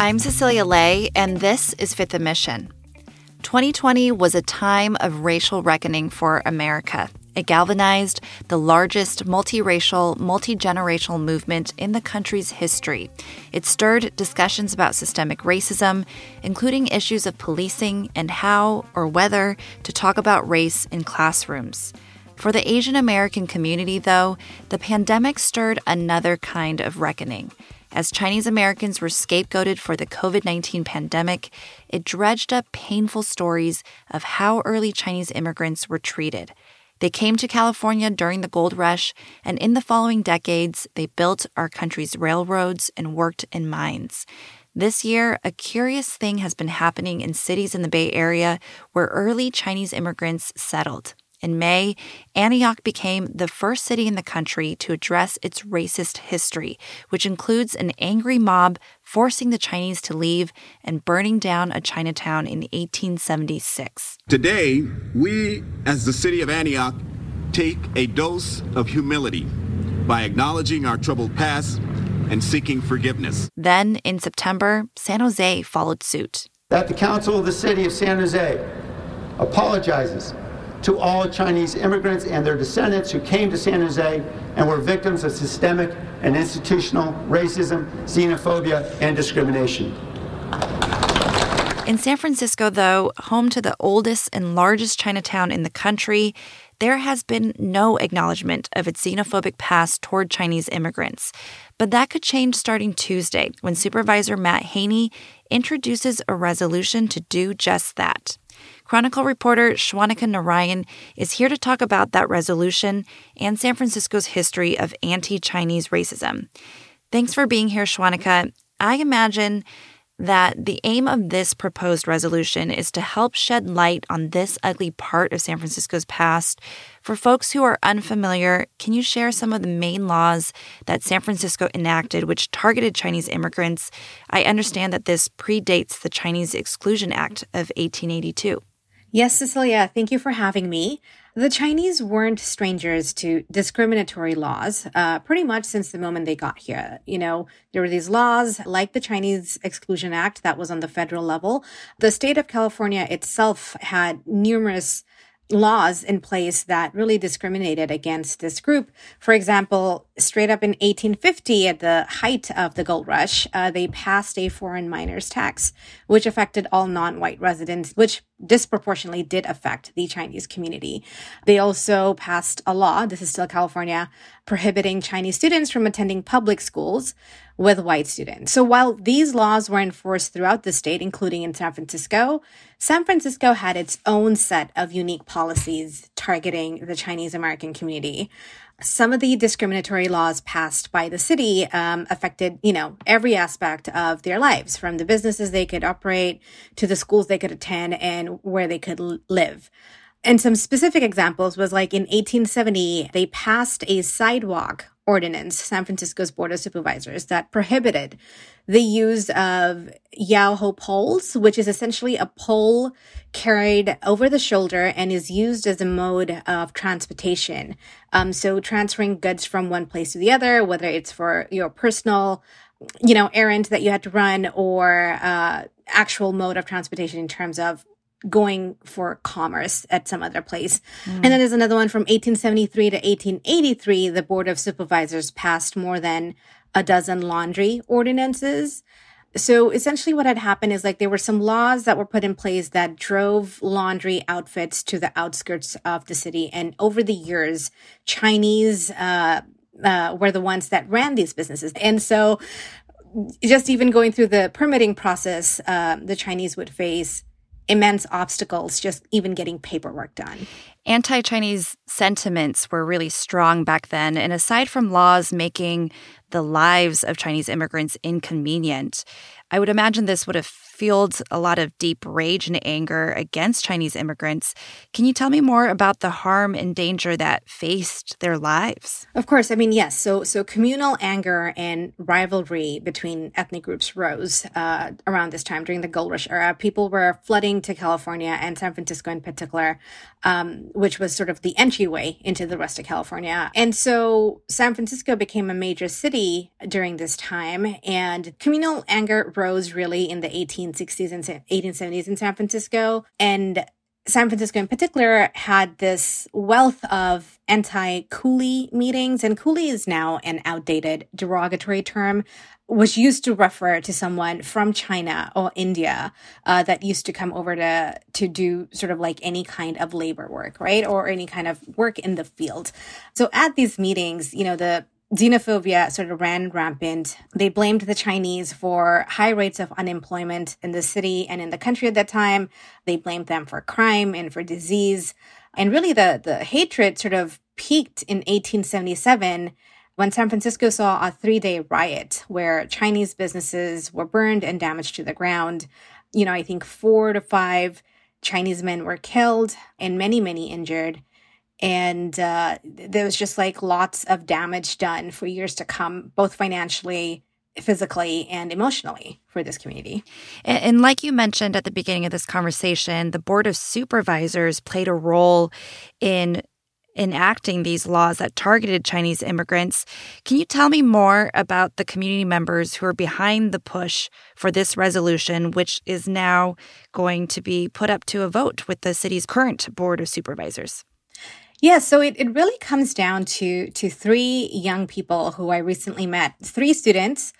I'm Cecilia Lei, and this is Fifth & Mission. 2020 was a time of racial reckoning for America. It galvanized the largest multiracial, multigenerational movement in the country's history. It stirred discussions about systemic racism, including issues of policing and how or whether to talk about race in classrooms. For the Asian American community, though, the pandemic stirred another kind of reckoning. As Chinese Americans were scapegoated for the COVID 19 pandemic, it dredged up painful stories of how early Chinese immigrants were treated. They came to California during the gold rush, and in the following decades, they built our country's railroads and worked in mines. This year, a curious thing has been happening in cities in the Bay Area where early Chinese immigrants settled. In May, Antioch became the first city in the country to address its racist history, which includes an angry mob forcing the Chinese to leave and burning down a Chinatown in 1876. Today, we, as the city of Antioch, take a dose of humility by acknowledging our troubled past and seeking forgiveness. Then, in September, San Jose followed suit. That the Council of the City of San Jose apologizes to all Chinese immigrants and their descendants who came to San Jose and were victims of systemic and institutional racism, xenophobia, and discrimination. In San Francisco, though, home to the oldest and largest Chinatown in the country, there has been no acknowledgement of its xenophobic past toward Chinese immigrants. But that could change starting Tuesday when Supervisor Matt Haney introduces a resolution to do just that. Chronicle reporter Shwanika Narayan is here to talk about that resolution and San Francisco's history of anti Chinese racism. Thanks for being here, Shwanika. I imagine that the aim of this proposed resolution is to help shed light on this ugly part of San Francisco's past. For folks who are unfamiliar, can you share some of the main laws that San Francisco enacted which targeted Chinese immigrants? I understand that this predates the Chinese Exclusion Act of 1882. Yes, Cecilia, thank you for having me. The Chinese weren't strangers to discriminatory laws uh, pretty much since the moment they got here. You know, there were these laws like the Chinese Exclusion Act that was on the federal level. The state of California itself had numerous laws in place that really discriminated against this group. For example, straight up in 1850, at the height of the gold rush, uh, they passed a foreign miners tax, which affected all non-white residents, which disproportionately did affect the Chinese community. They also passed a law, this is still California, prohibiting Chinese students from attending public schools with white students. So while these laws were enforced throughout the state, including in San Francisco, San Francisco had its own set of unique policies targeting the Chinese American community some of the discriminatory laws passed by the city um, affected, you know, every aspect of their lives, from the businesses they could operate to the schools they could attend and where they could l- live. And some specific examples was like in 1870, they passed a sidewalk ordinance, San Francisco's Board of Supervisors, that prohibited the use of Yaoho poles, which is essentially a pole carried over the shoulder and is used as a mode of transportation. Um, so transferring goods from one place to the other, whether it's for your personal, you know, errand that you had to run or uh, actual mode of transportation in terms of going for commerce at some other place. Mm. And then there's another one from 1873 to 1883. The Board of Supervisors passed more than a dozen laundry ordinances. So essentially what had happened is like there were some laws that were put in place that drove laundry outfits to the outskirts of the city. And over the years, Chinese, uh, uh, were the ones that ran these businesses. And so just even going through the permitting process, uh, the Chinese would face immense obstacles just even getting paperwork done. Anti Chinese sentiments were really strong back then. And aside from laws making the lives of Chinese immigrants inconvenient, I would imagine this would have fueled a lot of deep rage and anger against Chinese immigrants. Can you tell me more about the harm and danger that faced their lives? Of course. I mean, yes. So, so communal anger and rivalry between ethnic groups rose uh, around this time during the gold rush era. People were flooding to California and San Francisco in particular, um, which was sort of the entryway into the rest of California. And so San Francisco became a major city during this time, and communal anger rose really in the 1860s and 1870s in San Francisco. And San Francisco in particular had this wealth of anti-coolie meetings, and coolie is now an outdated derogatory term, which used to refer to someone from China or India uh, that used to come over to to do sort of like any kind of labor work, right, or any kind of work in the field. So at these meetings, you know, the xenophobia sort of ran rampant. They blamed the Chinese for high rates of unemployment in the city and in the country at that time. They blamed them for crime and for disease. And really the, the hatred sort of peaked in 1877 when San Francisco saw a three day riot where Chinese businesses were burned and damaged to the ground. You know, I think four to five Chinese men were killed and many, many injured and uh, there was just like lots of damage done for years to come, both financially, physically, and emotionally for this community. And, and, like you mentioned at the beginning of this conversation, the Board of Supervisors played a role in enacting these laws that targeted Chinese immigrants. Can you tell me more about the community members who are behind the push for this resolution, which is now going to be put up to a vote with the city's current Board of Supervisors? Yeah, so it, it really comes down to to three young people who I recently met, three students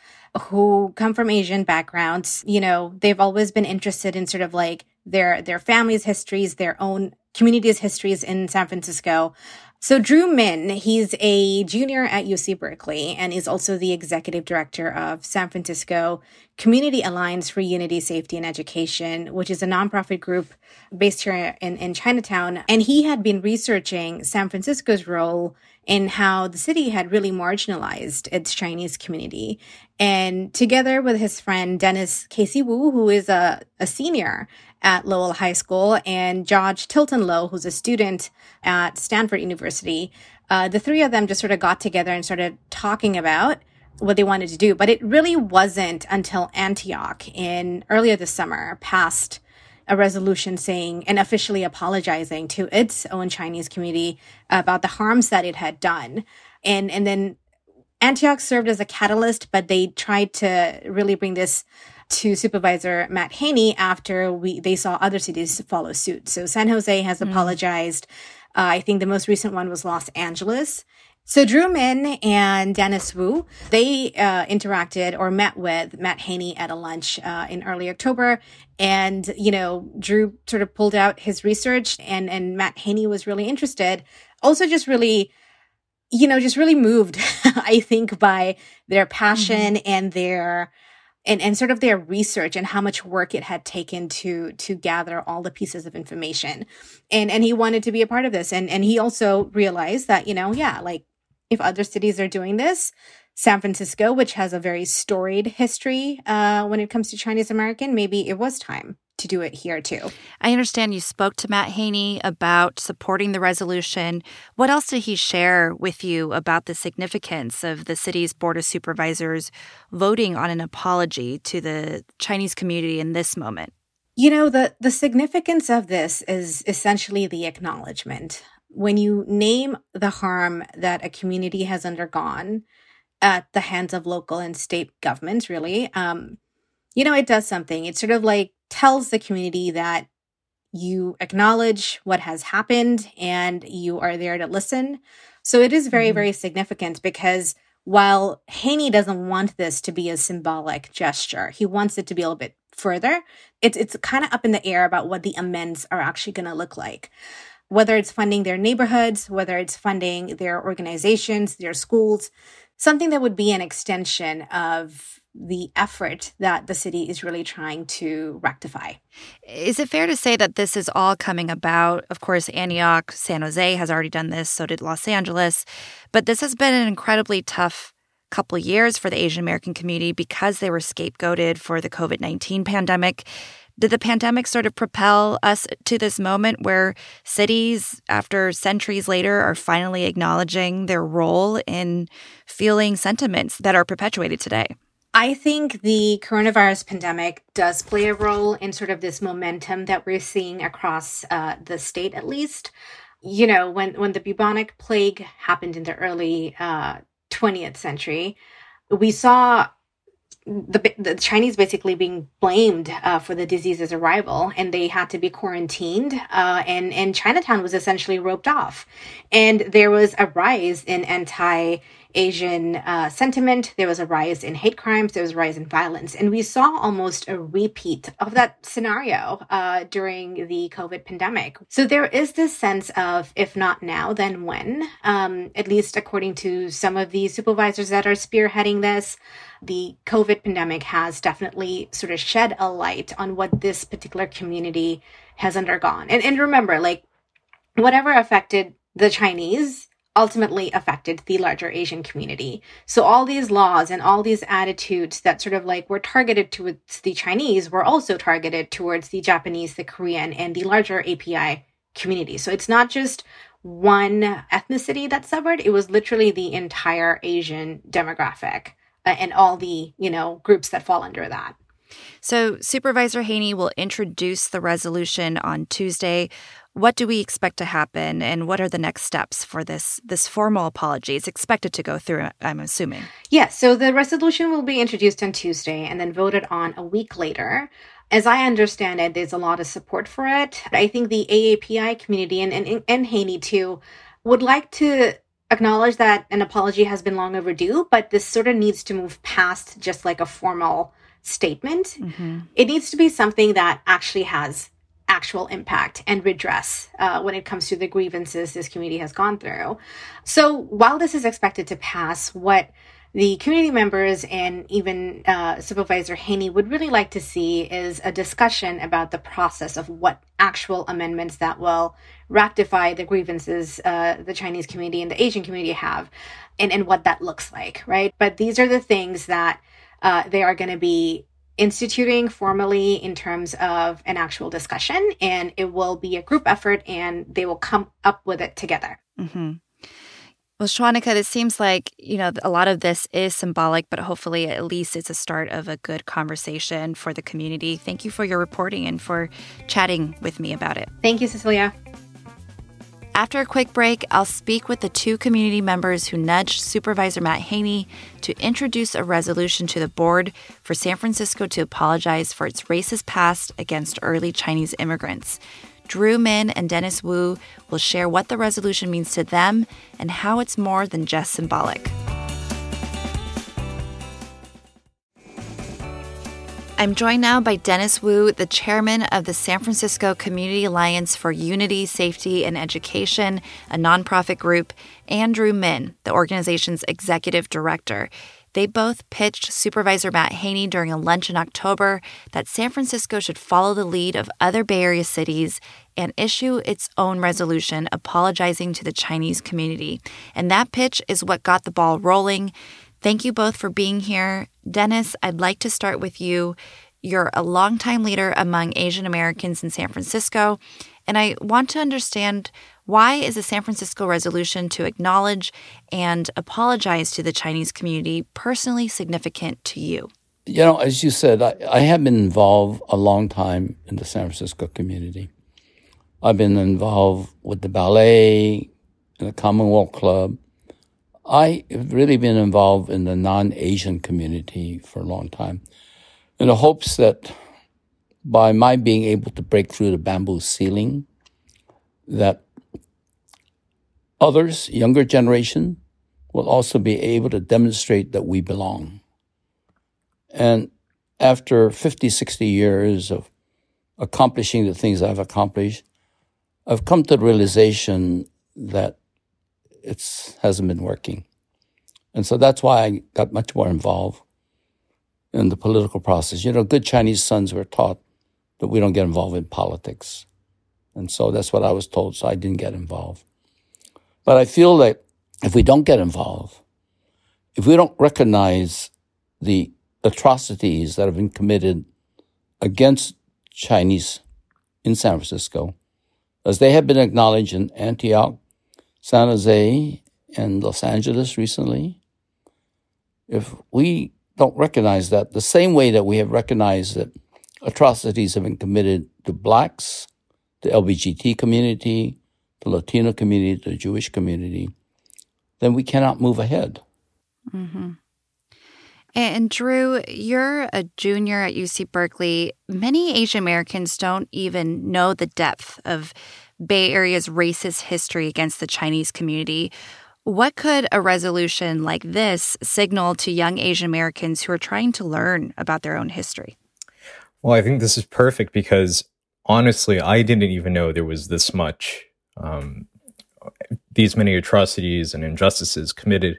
who come from Asian backgrounds. You know, they've always been interested in sort of like their their families' histories, their own communities' histories in San Francisco. So Drew Min, he's a junior at UC Berkeley and is also the executive director of San Francisco Community Alliance for Unity, Safety, and Education, which is a nonprofit group based here in, in Chinatown. And he had been researching San Francisco's role in how the city had really marginalized its Chinese community. And together with his friend Dennis Casey Wu, who is a, a senior at Lowell High School, and George Tilton Low, who's a student at Stanford University. Uh, the three of them just sort of got together and started talking about what they wanted to do. But it really wasn't until Antioch in earlier this summer passed a resolution saying and officially apologizing to its own Chinese community about the harms that it had done. And, and then Antioch served as a catalyst, but they tried to really bring this to Supervisor Matt Haney after we they saw other cities follow suit. So San Jose has mm. apologized. Uh, I think the most recent one was Los Angeles. So Drew Min and Dennis Wu, they uh, interacted or met with Matt Haney at a lunch uh, in early October. And, you know, Drew sort of pulled out his research and, and Matt Haney was really interested. Also just really, you know, just really moved, I think, by their passion mm-hmm. and their, and, and sort of their research and how much work it had taken to to gather all the pieces of information. And and he wanted to be a part of this. And and he also realized that you know yeah like if other cities are doing this san francisco which has a very storied history uh, when it comes to chinese american maybe it was time to do it here too. I understand you spoke to Matt Haney about supporting the resolution. What else did he share with you about the significance of the city's Board of Supervisors voting on an apology to the Chinese community in this moment? You know, the, the significance of this is essentially the acknowledgement. When you name the harm that a community has undergone at the hands of local and state governments, really, um, you know, it does something. It's sort of like tells the community that you acknowledge what has happened and you are there to listen. So it is very, mm-hmm. very significant because while Haney doesn't want this to be a symbolic gesture, he wants it to be a little bit further. It's it's kind of up in the air about what the amends are actually going to look like. Whether it's funding their neighborhoods, whether it's funding their organizations, their schools, something that would be an extension of the effort that the city is really trying to rectify. Is it fair to say that this is all coming about? Of course, Antioch, San Jose has already done this, so did Los Angeles. But this has been an incredibly tough couple years for the Asian American community because they were scapegoated for the COVID 19 pandemic. Did the pandemic sort of propel us to this moment where cities, after centuries later, are finally acknowledging their role in feeling sentiments that are perpetuated today? I think the coronavirus pandemic does play a role in sort of this momentum that we're seeing across uh, the state, at least. You know, when when the bubonic plague happened in the early uh, 20th century, we saw the, the Chinese basically being blamed uh, for the disease's arrival, and they had to be quarantined. Uh, and and Chinatown was essentially roped off, and there was a rise in anti Asian uh, sentiment. There was a rise in hate crimes. There was a rise in violence, and we saw almost a repeat of that scenario uh, during the COVID pandemic. So there is this sense of, if not now, then when? Um, at least according to some of the supervisors that are spearheading this the COVID pandemic has definitely sort of shed a light on what this particular community has undergone. And, and remember, like, whatever affected the Chinese ultimately affected the larger Asian community. So all these laws and all these attitudes that sort of like were targeted towards the Chinese were also targeted towards the Japanese, the Korean, and the larger API community. So it's not just one ethnicity that suffered, it was literally the entire Asian demographic uh, and all the, you know, groups that fall under that. So, Supervisor Haney will introduce the resolution on Tuesday. What do we expect to happen, and what are the next steps for this this formal apology? It's expected to go through. I'm assuming. Yes. Yeah, so the resolution will be introduced on Tuesday and then voted on a week later. As I understand it, there's a lot of support for it. I think the AAPI community and and, and Haney too would like to acknowledge that an apology has been long overdue, but this sort of needs to move past just like a formal statement. Mm-hmm. It needs to be something that actually has actual impact and redress uh, when it comes to the grievances this community has gone through. So while this is expected to pass, what the community members and even uh, Supervisor Haney would really like to see is a discussion about the process of what actual amendments that will rectify the grievances uh, the Chinese community and the Asian community have, and, and what that looks like, right? But these are the things that uh, they are going to be instituting formally in terms of an actual discussion, and it will be a group effort, and they will come up with it together. Mm-hmm. Well, Shwanika, it seems like, you know, a lot of this is symbolic, but hopefully at least it's a start of a good conversation for the community. Thank you for your reporting and for chatting with me about it. Thank you, Cecilia. After a quick break, I'll speak with the two community members who nudged Supervisor Matt Haney to introduce a resolution to the board for San Francisco to apologize for its racist past against early Chinese immigrants. Drew Min and Dennis Wu will share what the resolution means to them and how it's more than just symbolic. I'm joined now by Dennis Wu, the chairman of the San Francisco Community Alliance for Unity, Safety, and Education, a nonprofit group, and Drew Min, the organization's executive director. They both pitched Supervisor Matt Haney during a lunch in October that San Francisco should follow the lead of other Bay Area cities and issue its own resolution apologizing to the Chinese community. And that pitch is what got the ball rolling. Thank you both for being here. Dennis, I'd like to start with you. You're a longtime leader among Asian Americans in San Francisco, and I want to understand why is the San Francisco resolution to acknowledge and apologize to the Chinese community personally significant to you? You know, as you said, I, I have been involved a long time in the San Francisco community. I've been involved with the ballet the Commonwealth Club. I have really been involved in the non-Asian community for a long time in the hopes that by my being able to break through the bamboo ceiling, that Others, younger generation, will also be able to demonstrate that we belong. And after 50, 60 years of accomplishing the things I've accomplished, I've come to the realization that it hasn't been working. And so that's why I got much more involved in the political process. You know, good Chinese sons were taught that we don't get involved in politics. And so that's what I was told, so I didn't get involved. But I feel that if we don't get involved, if we don't recognize the atrocities that have been committed against Chinese in San Francisco, as they have been acknowledged in Antioch, San Jose, and Los Angeles recently, if we don't recognize that the same way that we have recognized that atrocities have been committed to blacks, the LGBT community, the Latino community, the Jewish community, then we cannot move ahead. Mm-hmm. And Drew, you're a junior at UC Berkeley. Many Asian Americans don't even know the depth of Bay Area's racist history against the Chinese community. What could a resolution like this signal to young Asian Americans who are trying to learn about their own history? Well, I think this is perfect because honestly, I didn't even know there was this much, um, these many atrocities and injustices committed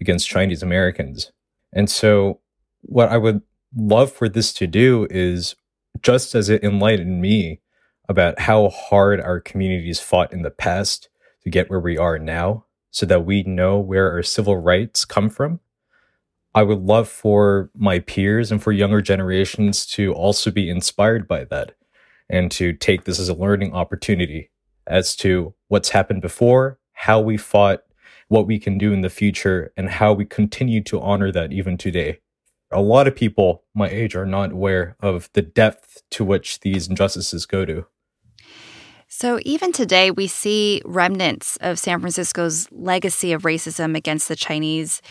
against Chinese Americans. And so, what I would love for this to do is just as it enlightened me about how hard our communities fought in the past to get where we are now, so that we know where our civil rights come from. I would love for my peers and for younger generations to also be inspired by that and to take this as a learning opportunity as to what's happened before, how we fought, what we can do in the future, and how we continue to honor that even today. A lot of people my age are not aware of the depth to which these injustices go to. So, even today, we see remnants of San Francisco's legacy of racism against the Chinese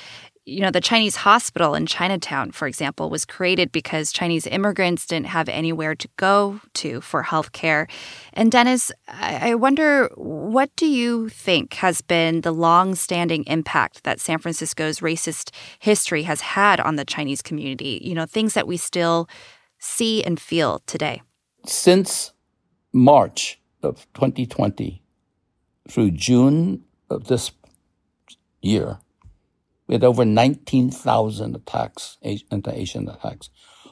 you know, the Chinese hospital in Chinatown, for example, was created because Chinese immigrants didn't have anywhere to go to for health care. And Dennis, I wonder, what do you think has been the long standing impact that San Francisco's racist history has had on the Chinese community? You know, things that we still see and feel today? Since March of 2020 through June of this year, we had over 19,000 attacks, anti-Asian attacks.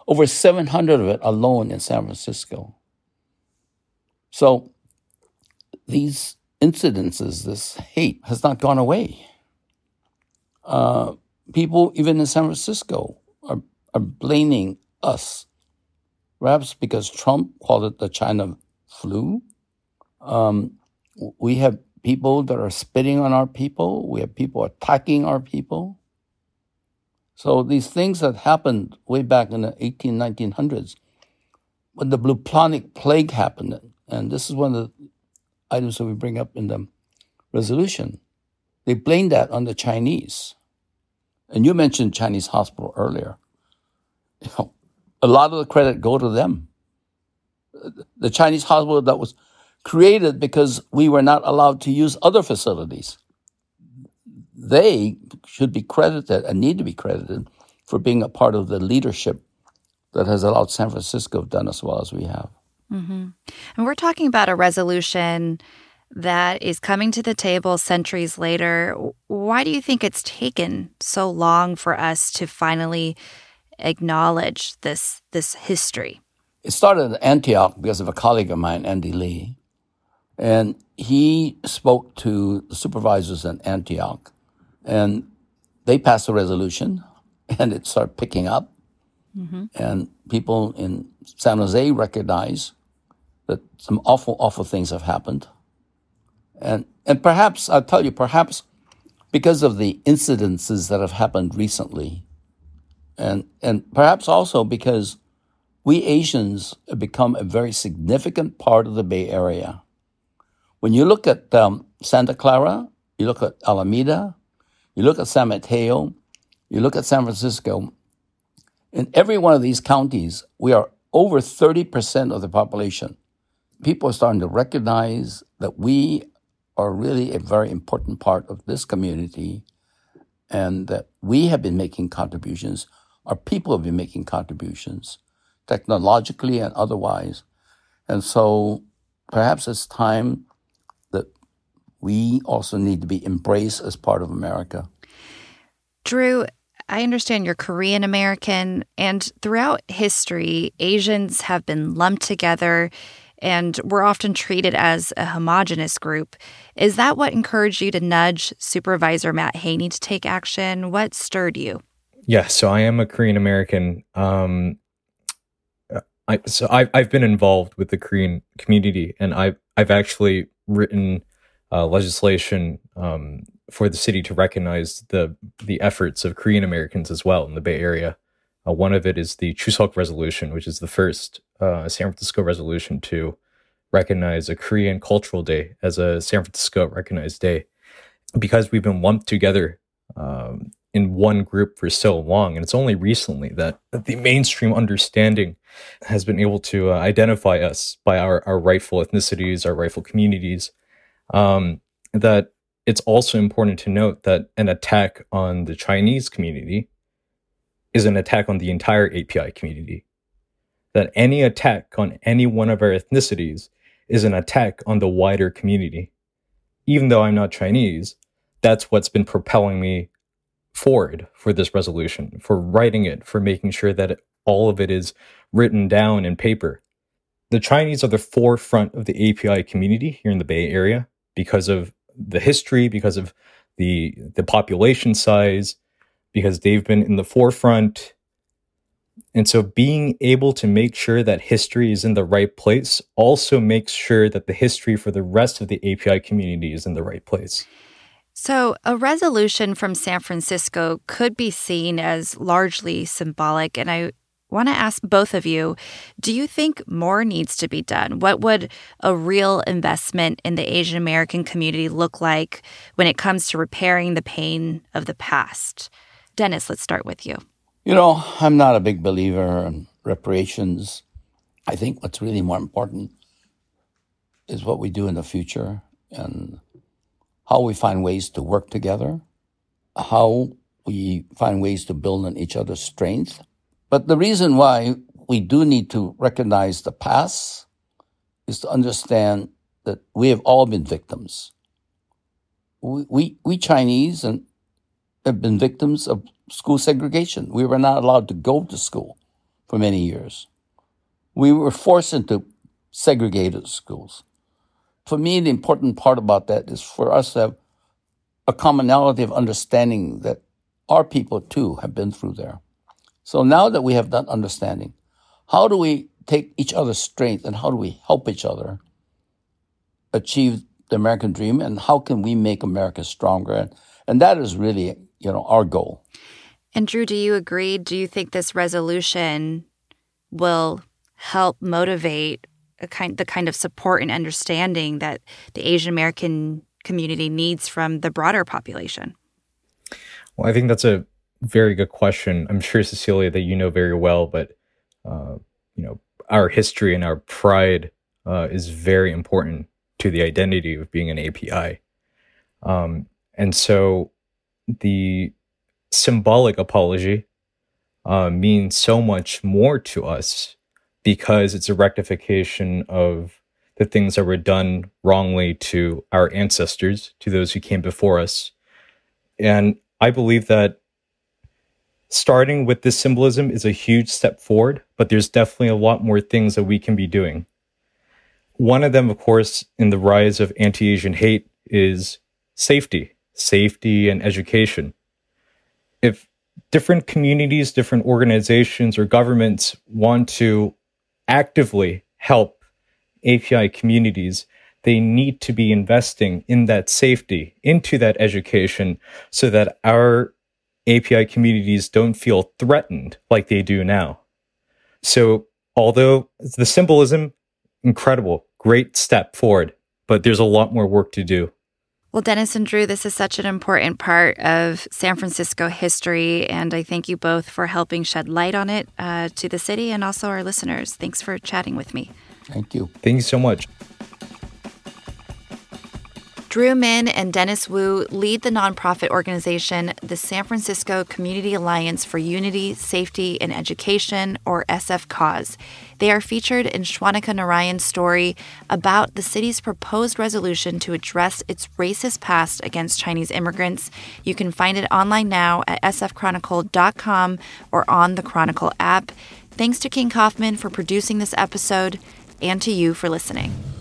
Over 700 of it alone in San Francisco. So these incidences, this hate has not gone away. Uh, people, even in San Francisco, are, are blaming us, perhaps because Trump called it the China flu. Um, we have people that are spitting on our people. We have people attacking our people. So these things that happened way back in the 18, 1900s, when the bubonic plague happened, and this is one of the items that we bring up in the resolution, they blamed that on the Chinese. And you mentioned Chinese hospital earlier. You know, a lot of the credit go to them. The Chinese hospital that was created because we were not allowed to use other facilities. They should be credited and need to be credited for being a part of the leadership that has allowed San Francisco to done as well as we have. Mm-hmm. And we're talking about a resolution that is coming to the table centuries later. Why do you think it's taken so long for us to finally acknowledge this this history? It started at Antioch because of a colleague of mine, Andy Lee, and he spoke to the supervisors in Antioch, and they passed a resolution, and it started picking up. Mm-hmm. And people in San Jose recognize that some awful, awful things have happened. And, and perhaps, I'll tell you, perhaps because of the incidences that have happened recently, and, and perhaps also because we Asians have become a very significant part of the Bay Area. When you look at um, Santa Clara, you look at Alameda, you look at San Mateo, you look at San Francisco, in every one of these counties, we are over 30% of the population. People are starting to recognize that we are really a very important part of this community and that we have been making contributions, our people have been making contributions, technologically and otherwise. And so perhaps it's time we also need to be embraced as part of America. Drew, I understand you're Korean American, and throughout history, Asians have been lumped together and we're often treated as a homogenous group. Is that what encouraged you to nudge Supervisor Matt Haney to take action? What stirred you? Yeah, so I am a Korean American. Um, I so I've I've been involved with the Korean community, and I've I've actually written uh, legislation um, for the city to recognize the the efforts of Korean Americans as well in the Bay Area. Uh, one of it is the Chuseok Resolution, which is the first uh, San Francisco resolution to recognize a Korean Cultural Day as a San Francisco recognized day. Because we've been lumped together um, in one group for so long, and it's only recently that the mainstream understanding has been able to uh, identify us by our, our rightful ethnicities, our rightful communities. Um, that it's also important to note that an attack on the Chinese community is an attack on the entire API community. That any attack on any one of our ethnicities is an attack on the wider community. Even though I'm not Chinese, that's what's been propelling me forward for this resolution, for writing it, for making sure that it, all of it is written down in paper. The Chinese are the forefront of the API community here in the Bay Area because of the history, because of the the population size, because they've been in the forefront. And so being able to make sure that history is in the right place also makes sure that the history for the rest of the API community is in the right place. So, a resolution from San Francisco could be seen as largely symbolic. And I want to ask both of you do you think more needs to be done? What would a real investment in the Asian American community look like when it comes to repairing the pain of the past? Dennis, let's start with you. You know, I'm not a big believer in reparations. I think what's really more important is what we do in the future and how we find ways to work together, how we find ways to build on each other's strength. But the reason why we do need to recognize the past is to understand that we have all been victims. We, we, we Chinese and have been victims of school segregation. We were not allowed to go to school for many years. We were forced into segregated schools for me, the important part about that is for us to have a commonality of understanding that our people too have been through there. So now that we have that understanding, how do we take each other's strength and how do we help each other achieve the American dream and how can we make America stronger? And, and that is really, you know, our goal. And Drew, do you agree? Do you think this resolution will help motivate a kind the kind of support and understanding that the Asian American community needs from the broader population? Well, I think that's a very good question. I'm sure Cecilia that you know very well, but uh, you know our history and our pride uh, is very important to the identity of being an API, um, and so the symbolic apology uh, means so much more to us because it's a rectification of the things that were done wrongly to our ancestors, to those who came before us. And I believe that starting with this symbolism is a huge step forward, but there's definitely a lot more things that we can be doing. One of them, of course, in the rise of anti Asian hate is safety, safety and education. If different communities, different organizations, or governments want to actively help API communities, they need to be investing in that safety, into that education, so that our API communities don't feel threatened like they do now. So, although the symbolism, incredible, great step forward, but there's a lot more work to do. Well, Dennis and Drew, this is such an important part of San Francisco history, and I thank you both for helping shed light on it uh, to the city and also our listeners. Thanks for chatting with me. Thank you. Thank you so much. Drew Min and Dennis Wu lead the nonprofit organization, the San Francisco Community Alliance for Unity, Safety, and Education, or SF Cause. They are featured in Shwanika Narayan's story about the city's proposed resolution to address its racist past against Chinese immigrants. You can find it online now at sfchronicle.com or on the Chronicle app. Thanks to King Kaufman for producing this episode. and to you for listening.